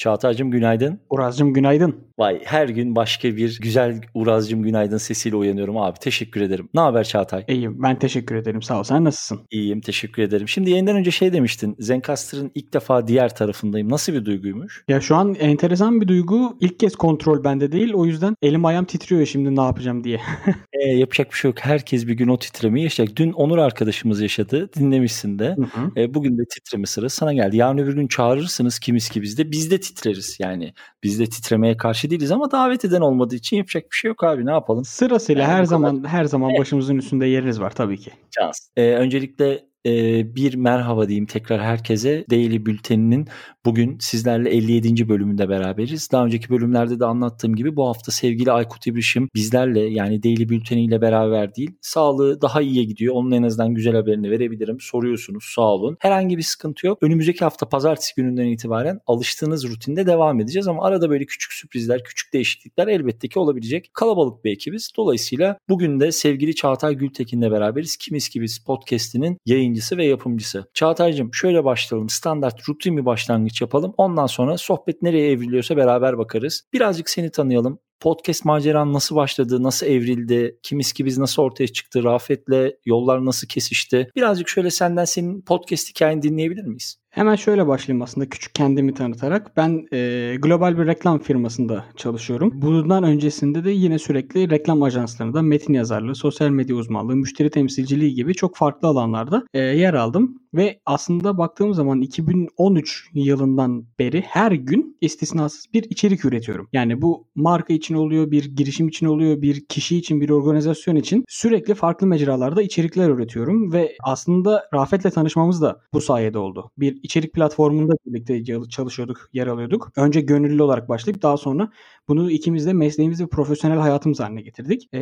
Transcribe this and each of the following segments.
Çağatay'cığım günaydın. Uraz'cığım günaydın. Vay her gün başka bir güzel Uraz'cığım günaydın sesiyle uyanıyorum abi. Teşekkür ederim. Ne haber Çağatay? İyiyim ben teşekkür ederim sağ ol. Sen nasılsın? İyiyim teşekkür ederim. Şimdi yayından önce şey demiştin. Zencaster'ın ilk defa diğer tarafındayım. Nasıl bir duyguymuş? Ya şu an enteresan bir duygu. İlk kez kontrol bende değil. O yüzden elim ayağım titriyor şimdi ne yapacağım diye. e, yapacak bir şey yok. Herkes bir gün o titremeyi yaşayacak. Dün Onur arkadaşımız yaşadı. Dinlemişsin de. Hı hı. E, bugün de titreme sırası sana geldi. Yarın öbür gün çağırırsınız kimiz ki bizde. Biz de titreriz yani. Biz de titremeye karşı değiliz ama davet eden olmadığı için yapacak bir şey yok abi ne yapalım. Sırasıyla yani her zaman kadar... her zaman başımızın üstünde yeriniz var tabii ki. Şans. Ee, öncelikle bir merhaba diyeyim tekrar herkese. Daily Bülteni'nin bugün sizlerle 57. bölümünde beraberiz. Daha önceki bölümlerde de anlattığım gibi bu hafta sevgili Aykut İbrişim bizlerle yani Daily Bülteni ile beraber değil. Sağlığı daha iyiye gidiyor. Onun en azından güzel haberini verebilirim. Soruyorsunuz sağ olun. Herhangi bir sıkıntı yok. Önümüzdeki hafta pazartesi gününden itibaren alıştığınız rutinde devam edeceğiz ama arada böyle küçük sürprizler, küçük değişiklikler elbette ki olabilecek. Kalabalık bir ekibiz. Dolayısıyla bugün de sevgili Çağatay Gültekin'le beraberiz. Kimiz gibi podcast'inin yayın yayıncısı ve yapımcısı. Çağatay'cığım şöyle başlayalım. Standart rutin bir başlangıç yapalım. Ondan sonra sohbet nereye evriliyorsa beraber bakarız. Birazcık seni tanıyalım podcast maceran nasıl başladı, nasıl evrildi, kimiz ki biz nasıl ortaya çıktı, Rafet'le yollar nasıl kesişti? Birazcık şöyle senden senin podcast hikayeni dinleyebilir miyiz? Hemen şöyle başlayayım aslında küçük kendimi tanıtarak. Ben e, global bir reklam firmasında çalışıyorum. Bundan öncesinde de yine sürekli reklam ajanslarında metin yazarlığı, sosyal medya uzmanlığı, müşteri temsilciliği gibi çok farklı alanlarda e, yer aldım. Ve aslında baktığım zaman 2013 yılından beri her gün istisnasız bir içerik üretiyorum. Yani bu marka için oluyor, bir girişim için oluyor, bir kişi için, bir organizasyon için sürekli farklı mecralarda içerikler üretiyorum ve aslında Rafet'le tanışmamız da bu sayede oldu. Bir içerik platformunda birlikte çalışıyorduk, yer alıyorduk. Önce gönüllü olarak başlayıp daha sonra bunu ikimiz de mesleğimiz ve profesyonel hayatımız haline getirdik. E,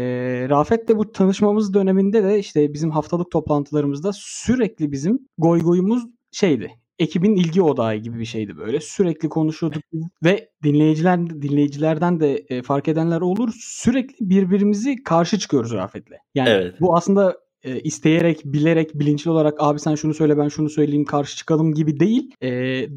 Rafet'le bu tanışmamız döneminde de işte bizim haftalık toplantılarımızda sürekli bizim goy goyumuz şeydi ekibin ilgi odağı gibi bir şeydi böyle. Sürekli konuşuyorduk ve dinleyiciler dinleyicilerden de e, fark edenler olur. Sürekli birbirimizi karşı çıkıyoruz Rafet'le. Yani evet. bu aslında e, isteyerek, bilerek, bilinçli olarak abi sen şunu söyle ben şunu söyleyeyim karşı çıkalım gibi değil. E,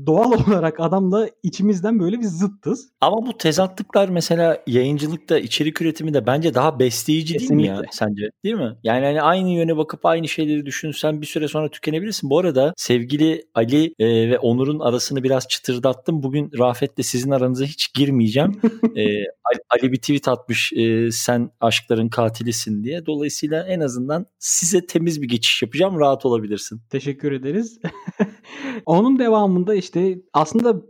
doğal olarak adamla içimizden böyle bir zıttız. Ama bu tezatlıklar mesela yayıncılıkta, içerik üretiminde bence daha besleyici Kesinlikle. değil mi ya sence? Değil mi? Yani hani aynı yöne bakıp aynı şeyleri düşünsen bir süre sonra tükenebilirsin. Bu arada sevgili Ali e, ve Onur'un arasını biraz çıtırdattım. Bugün Rafet'le sizin aranıza hiç girmeyeceğim. e, Ali, Ali bir tweet atmış e, sen aşkların katilisin diye. Dolayısıyla en azından size temiz bir geçiş yapacağım. Rahat olabilirsin. Teşekkür ederiz. Onun devamında işte aslında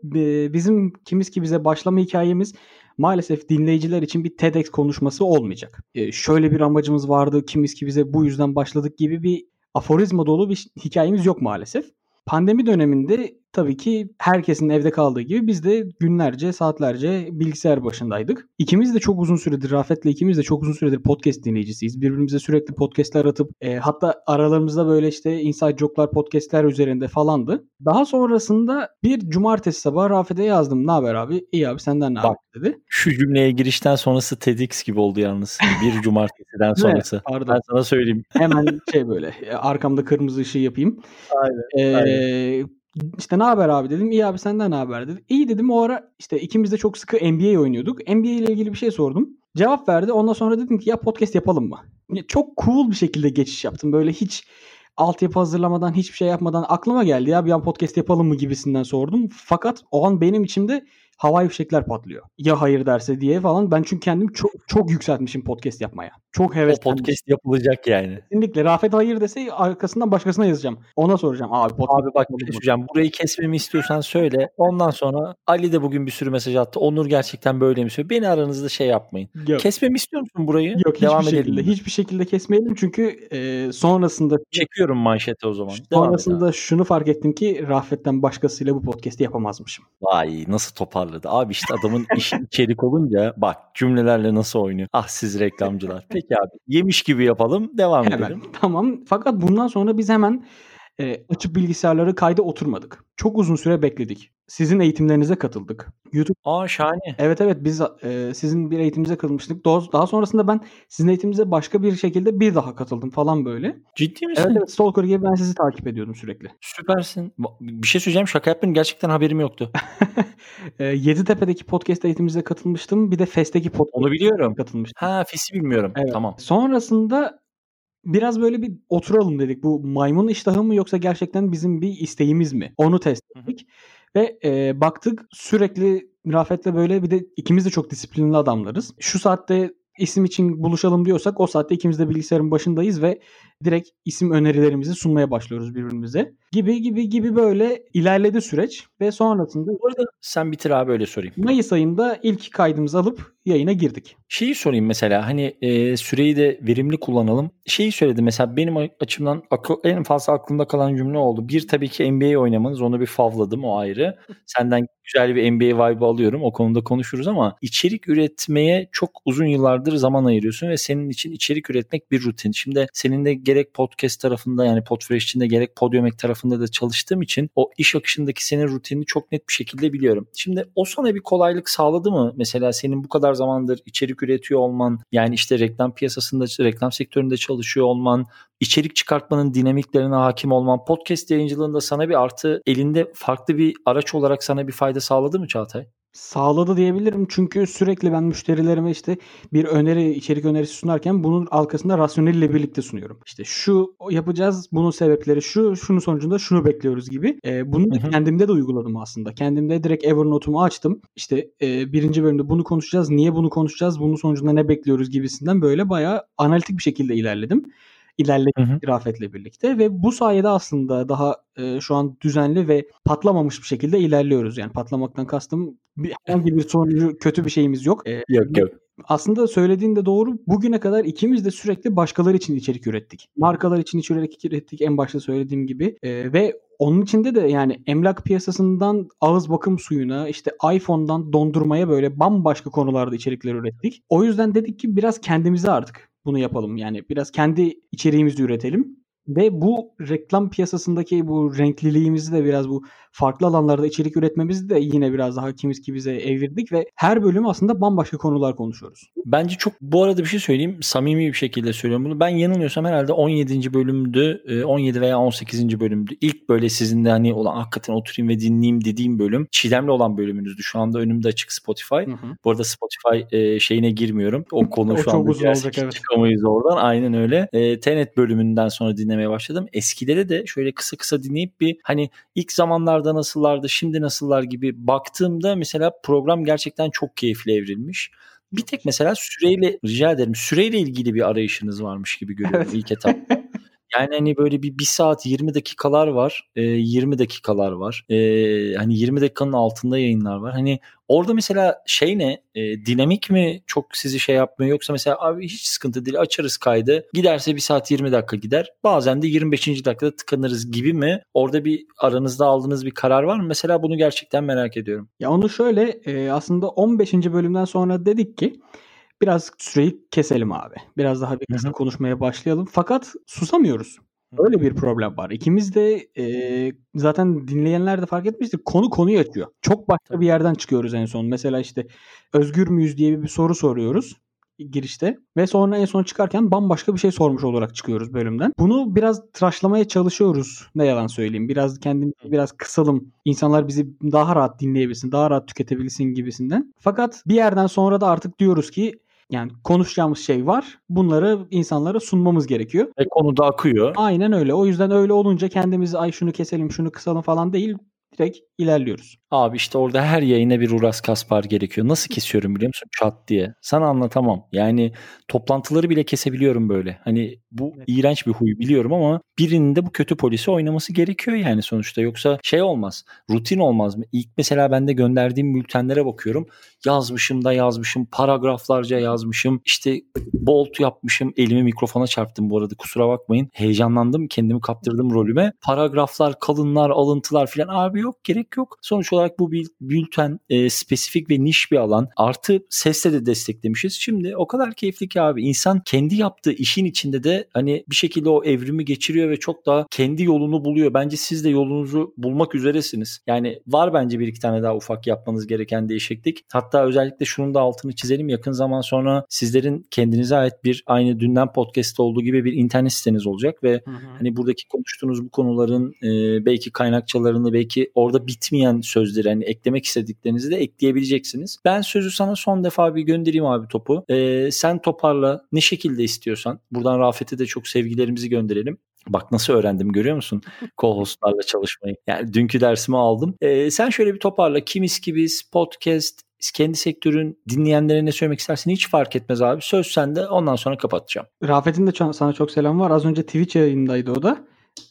bizim kimiz ki bize başlama hikayemiz maalesef dinleyiciler için bir TEDx konuşması olmayacak. Ee, şöyle bir amacımız vardı, kimiz ki bize bu yüzden başladık gibi bir aforizma dolu bir hikayemiz yok maalesef. Pandemi döneminde tabii ki herkesin evde kaldığı gibi biz de günlerce, saatlerce bilgisayar başındaydık. İkimiz de çok uzun süredir, Rafet'le ikimiz de çok uzun süredir podcast dinleyicisiyiz. Birbirimize sürekli podcastler atıp e, hatta aralarımızda böyle işte Inside Joke'lar podcastler üzerinde falandı. Daha sonrasında bir cumartesi sabahı Rafet'e yazdım. Ne haber abi? İyi abi senden ne haber dedi. Şu cümleye girişten sonrası TEDx gibi oldu yalnız. Bir cumartesiden sonrası. evet, ben sana söyleyeyim. Hemen şey böyle e, arkamda kırmızı ışığı yapayım. Aynen. Ee, aynen işte ne haber abi dedim. İyi abi senden ne haber dedi. İyi dedim o ara işte ikimiz de çok sıkı NBA oynuyorduk. NBA ile ilgili bir şey sordum. Cevap verdi. Ondan sonra dedim ki ya podcast yapalım mı? Çok cool bir şekilde geçiş yaptım. Böyle hiç altyapı hazırlamadan hiçbir şey yapmadan aklıma geldi ya bir an podcast yapalım mı gibisinden sordum. Fakat o an benim içimde havai fişekler patlıyor. Ya hayır derse diye falan. Ben çünkü kendimi çok çok yükseltmişim podcast yapmaya. Çok heveslendim. O podcast yapılacak yani. Kesinlikle. Rafet hayır dese arkasından başkasına yazacağım. Ona soracağım. Abi, podcast Abi bak hocam burayı kesmemi istiyorsan söyle. Ondan sonra Ali de bugün bir sürü mesaj attı. Onur gerçekten böyle mi söylüyor? Beni aranızda şey yapmayın. Yok. Kesmemi istiyor musun burayı? Yok Devam hiçbir şekilde. Mi? Hiçbir şekilde kesmeyelim çünkü e, sonrasında çekiyorum manşeti o zaman. Sonrasında şunu fark ettim ki Rafet'ten başkasıyla bu podcast'i yapamazmışım. Vay nasıl toparladı. Abi işte adamın iş içerik olunca bak cümlelerle nasıl oynuyor. Ah siz reklamcılar. Peki Peki abi. Yemiş gibi yapalım. Devam hemen. edelim. Tamam. Fakat bundan sonra biz hemen e, açıp bilgisayarları kayda oturmadık. Çok uzun süre bekledik. sizin eğitimlerinize katıldık. YouTube Aa şahane. Evet evet biz e, sizin bir eğitimimize katılmıştık. Daha, sonrasında ben sizin eğitimimize başka bir şekilde bir daha katıldım falan böyle. Ciddi misin? Evet evet Stalker gibi ben sizi takip ediyordum sürekli. Süpersin. Bir şey söyleyeceğim şaka yapmayın gerçekten haberim yoktu. e, Yeditepe'deki podcast eğitimimize katılmıştım. Bir de FES'teki podcast Onu biliyorum. katılmıştım. Ha FES'i bilmiyorum. Evet. Tamam. Sonrasında biraz böyle bir oturalım dedik. Bu maymun iştahı mı yoksa gerçekten bizim bir isteğimiz mi? Onu test ettik. Ve e, baktık sürekli Rafet'le böyle bir de ikimiz de çok disiplinli adamlarız. Şu saatte isim için buluşalım diyorsak o saatte ikimiz de bilgisayarın başındayız ve direkt isim önerilerimizi sunmaya başlıyoruz birbirimize. Gibi gibi gibi böyle ilerledi süreç ve sonrasında Bu arada sen bitir abi öyle sorayım. Mayıs ayında ilk kaydımızı alıp yayına girdik. Şeyi sorayım mesela hani e, süreyi de verimli kullanalım. Şeyi söyledi mesela benim açımdan akıl, en fazla aklımda kalan cümle oldu. Bir tabii ki NBA oynamanız onu bir favladım o ayrı. Senden güzel bir NBA vibe alıyorum o konuda konuşuruz ama içerik üretmeye çok uzun yıllardır zaman ayırıyorsun ve senin için içerik üretmek bir rutin. Şimdi senin de gerek podcast tarafında yani Podfresh içinde gerek Podiumek tarafında da çalıştığım için o iş akışındaki senin rutinini çok net bir şekilde biliyorum. Şimdi o sana bir kolaylık sağladı mı? Mesela senin bu kadar zamandır içerik üretiyor olman yani işte reklam piyasasında reklam sektöründe çalışıyor olman içerik çıkartmanın dinamiklerine hakim olman podcast yayıncılığında sana bir artı elinde farklı bir araç olarak sana bir fayda sağladı mı Çağatay? Sağladı diyebilirim çünkü sürekli ben müşterilerime işte bir öneri, içerik önerisi sunarken bunun arkasında rasyonelle birlikte sunuyorum. İşte şu yapacağız, bunun sebepleri şu, şunun sonucunda şunu bekliyoruz gibi. Ee, bunu da kendimde de uyguladım aslında. Kendimde direkt Evernote'umu açtım. İşte e, birinci bölümde bunu konuşacağız, niye bunu konuşacağız, bunun sonucunda ne bekliyoruz gibisinden böyle bayağı analitik bir şekilde ilerledim ilerledik Rafet'le birlikte ve bu sayede aslında daha e, şu an düzenli ve patlamamış bir şekilde ilerliyoruz. Yani patlamaktan kastım bir, herhangi bir sonucu kötü bir şeyimiz yok. E, yok yok. Aslında söylediğin de doğru. Bugüne kadar ikimiz de sürekli başkaları için içerik ürettik. Markalar için içerik ürettik en başta söylediğim gibi. E, ve onun içinde de yani emlak piyasasından ağız bakım suyuna işte iPhone'dan dondurmaya böyle bambaşka konularda içerikler ürettik. O yüzden dedik ki biraz kendimize artık bunu yapalım. Yani biraz kendi içeriğimizi üretelim. Ve bu reklam piyasasındaki bu renkliliğimizi de biraz bu farklı alanlarda içerik üretmemizi de yine biraz daha kimiz ki bize evirdik ve her bölüm aslında bambaşka konular konuşuyoruz. Bence çok bu arada bir şey söyleyeyim. Samimi bir şekilde söylüyorum bunu. Ben yanılmıyorsam herhalde 17. bölümdü. 17 veya 18. bölümdü. İlk böyle sizin de hani olan hakikaten oturayım ve dinleyeyim dediğim bölüm. Çiğdemli olan bölümünüzdü. Şu anda önümde açık Spotify. Hı hı. Bu arada Spotify şeyine girmiyorum. O konu o şu anda uzun olacak, evet. çıkamayız oradan. Aynen öyle. Tenet bölümünden sonra dinlemeye başladım. Eskileri de şöyle kısa kısa dinleyip bir hani ilk zamanlarda nasıllardı, şimdi nasıllar gibi baktığımda mesela program gerçekten çok keyifli evrilmiş. Bir tek mesela süreyle rica ederim süreyle ilgili bir arayışınız varmış gibi görüyorum evet. ilk etap. Yani hani böyle bir 1 saat 20 dakikalar var. E, 20 dakikalar var. E, hani 20 dakikanın altında yayınlar var. Hani orada mesela şey ne? E, dinamik mi çok sizi şey yapmıyor yoksa mesela abi hiç sıkıntı değil açarız kaydı. Giderse 1 saat 20 dakika gider. Bazen de 25. dakikada tıkanırız gibi mi? Orada bir aranızda aldığınız bir karar var mı? Mesela bunu gerçekten merak ediyorum. Ya onu şöyle e, aslında 15. bölümden sonra dedik ki biraz süreyi keselim abi. Biraz daha bir kısa konuşmaya başlayalım. Fakat susamıyoruz. Öyle bir problem var. İkimiz de e, zaten dinleyenler de fark etmiştir. Konu konuyu açıyor. Çok başka bir yerden çıkıyoruz en son. Mesela işte özgür müyüz diye bir soru soruyoruz girişte ve sonra en son çıkarken bambaşka bir şey sormuş olarak çıkıyoruz bölümden. Bunu biraz tıraşlamaya çalışıyoruz. Ne yalan söyleyeyim. Biraz kendimizi biraz kısalım. İnsanlar bizi daha rahat dinleyebilsin, daha rahat tüketebilsin gibisinden. Fakat bir yerden sonra da artık diyoruz ki yani konuşacağımız şey var. Bunları insanlara sunmamız gerekiyor. E konu da akıyor. Aynen öyle. O yüzden öyle olunca kendimizi ay şunu keselim, şunu kısalım falan değil direkt ilerliyoruz. Abi işte orada her yayına bir Uras Kaspar gerekiyor. Nasıl kesiyorum biliyor musun? Çat diye. Sana anlatamam. Yani toplantıları bile kesebiliyorum böyle. Hani bu evet. iğrenç bir huy biliyorum ama birinin de bu kötü polisi oynaması gerekiyor yani sonuçta. Yoksa şey olmaz. Rutin olmaz mı? İlk mesela ben de gönderdiğim bültenlere bakıyorum. Yazmışım da yazmışım. Paragraflarca yazmışım. İşte bolt yapmışım. Elimi mikrofona çarptım bu arada. Kusura bakmayın. Heyecanlandım. Kendimi kaptırdım rolüme. Paragraflar, kalınlar, alıntılar filan. Abi yok gerek yok. Sonuç olarak bu bülten e, spesifik ve niş bir alan. Artı sesle de desteklemişiz. Şimdi o kadar keyifli ki abi insan kendi yaptığı işin içinde de de hani bir şekilde o evrimi geçiriyor ve çok daha kendi yolunu buluyor. Bence siz de yolunuzu bulmak üzeresiniz. Yani var bence bir iki tane daha ufak yapmanız gereken değişiklik. Hatta özellikle şunun da altını çizelim. Yakın zaman sonra sizlerin kendinize ait bir aynı dünden podcast olduğu gibi bir internet siteniz olacak ve hı hı. hani buradaki konuştuğunuz bu konuların e, belki kaynakçalarını belki orada bitmeyen sözleri hani eklemek istediklerinizi de ekleyebileceksiniz. Ben sözü sana son defa bir göndereyim abi topu. E, sen toparla ne şekilde istiyorsan. Buradan Rafet'e de çok sevgilerimizi gönderelim. Bak nasıl öğrendim görüyor musun? Co-hostlarla çalışmayı. Yani dünkü dersimi aldım. Ee, sen şöyle bir toparla. Kimis Kibiz, podcast, kendi sektörün dinleyenlerine ne söylemek istersin hiç fark etmez abi. Söz sende ondan sonra kapatacağım. Rafet'in de sana çok selam var. Az önce Twitch yayındaydı o da.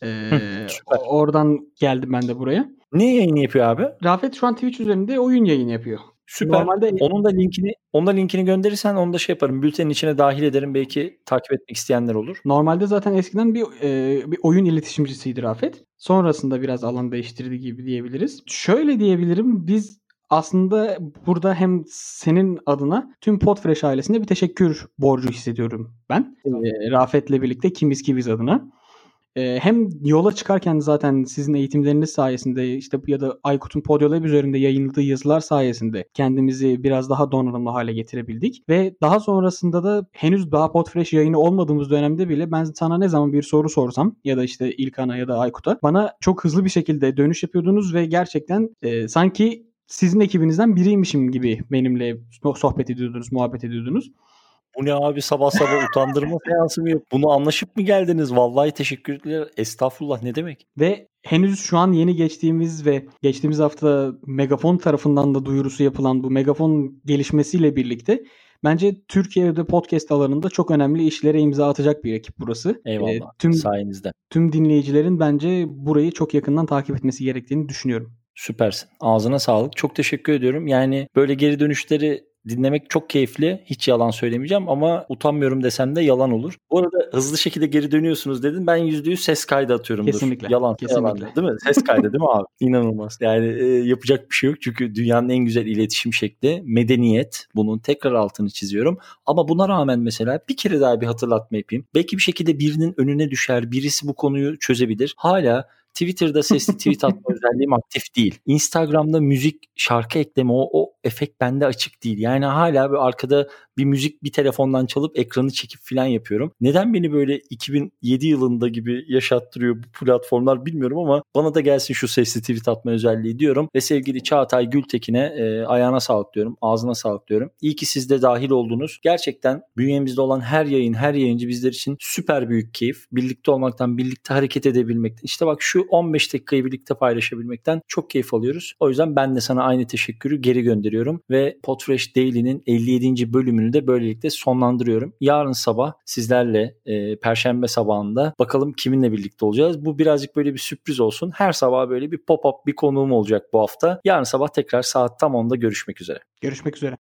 Ee, oradan geldim ben de buraya. Ne yayını yapıyor abi? Rafet şu an Twitch üzerinde oyun yayını yapıyor. Süper. Normalde onun da linkini onun da linkini gönderirsen onu da şey yaparım. Bültenin içine dahil ederim. Belki takip etmek isteyenler olur. Normalde zaten eskiden bir e, bir oyun iletişimcisiydi Rafet. Sonrasında biraz alan değiştirdi gibi diyebiliriz. Şöyle diyebilirim. Biz aslında burada hem senin adına tüm Podfresh ailesine bir teşekkür borcu hissediyorum ben. E, Rafet'le birlikte kimiz ki biz adına. E, hem yola çıkarken zaten sizin eğitimleriniz sayesinde işte ya da Aykut'un Podyolab üzerinde yayınladığı yazılar sayesinde kendimizi biraz daha donanımlı hale getirebildik. Ve daha sonrasında da henüz daha Podfresh yayını olmadığımız dönemde bile ben sana ne zaman bir soru sorsam ya da işte İlkan'a ya da Aykut'a bana çok hızlı bir şekilde dönüş yapıyordunuz ve gerçekten e, sanki sizin ekibinizden biriymişim gibi benimle sohbet ediyordunuz, muhabbet ediyordunuz. Bu ne abi sabah sabah utandırma seansı mı yok? Bunu anlaşıp mı geldiniz? Vallahi teşekkürler. Estağfurullah ne demek? Ve henüz şu an yeni geçtiğimiz ve geçtiğimiz hafta Megafon tarafından da duyurusu yapılan bu Megafon gelişmesiyle birlikte bence Türkiye'de podcast alanında çok önemli işlere imza atacak bir ekip burası. Eyvallah. Ee, tüm, sayenizde. Tüm dinleyicilerin bence burayı çok yakından takip etmesi gerektiğini düşünüyorum. Süpersin. Ağzına sağlık. Çok teşekkür ediyorum. Yani böyle geri dönüşleri dinlemek çok keyifli. Hiç yalan söylemeyeceğim ama utanmıyorum desem de yalan olur. Bu arada hızlı şekilde geri dönüyorsunuz dedin. Ben %100 ses kaydı atıyorum. Kesinlikle. Yalan. Kesinlikle. Yalan, değil mi? Ses kaydı değil mi abi? İnanılmaz. Yani e, yapacak bir şey yok. Çünkü dünyanın en güzel iletişim şekli medeniyet. Bunun tekrar altını çiziyorum. Ama buna rağmen mesela bir kere daha bir hatırlatma yapayım. Belki bir şekilde birinin önüne düşer. Birisi bu konuyu çözebilir. Hala Twitter'da sesli tweet atma özelliğim aktif değil. Instagram'da müzik şarkı ekleme o, o efekt bende açık değil. Yani hala bir arkada bir müzik bir telefondan çalıp ekranı çekip falan yapıyorum. Neden beni böyle 2007 yılında gibi yaşattırıyor bu platformlar bilmiyorum ama bana da gelsin şu sesli tweet atma özelliği diyorum. Ve sevgili Çağatay Gültekin'e e, ayağına sağlık diyorum. Ağzına sağlık diyorum. İyi ki siz de dahil oldunuz. Gerçekten bünyemizde olan her yayın, her yayıncı bizler için süper büyük keyif. Birlikte olmaktan, birlikte hareket edebilmekten. İşte bak şu 15 dakikayı birlikte paylaşabilmekten çok keyif alıyoruz. O yüzden ben de sana aynı teşekkürü geri gönderiyorum ve Podfresh Daily'nin 57. bölümünü de böylelikle sonlandırıyorum. Yarın sabah sizlerle e, perşembe sabahında bakalım kiminle birlikte olacağız. Bu birazcık böyle bir sürpriz olsun. Her sabah böyle bir pop-up bir konuğum olacak bu hafta. Yarın sabah tekrar saat tam 10'da görüşmek üzere. Görüşmek üzere.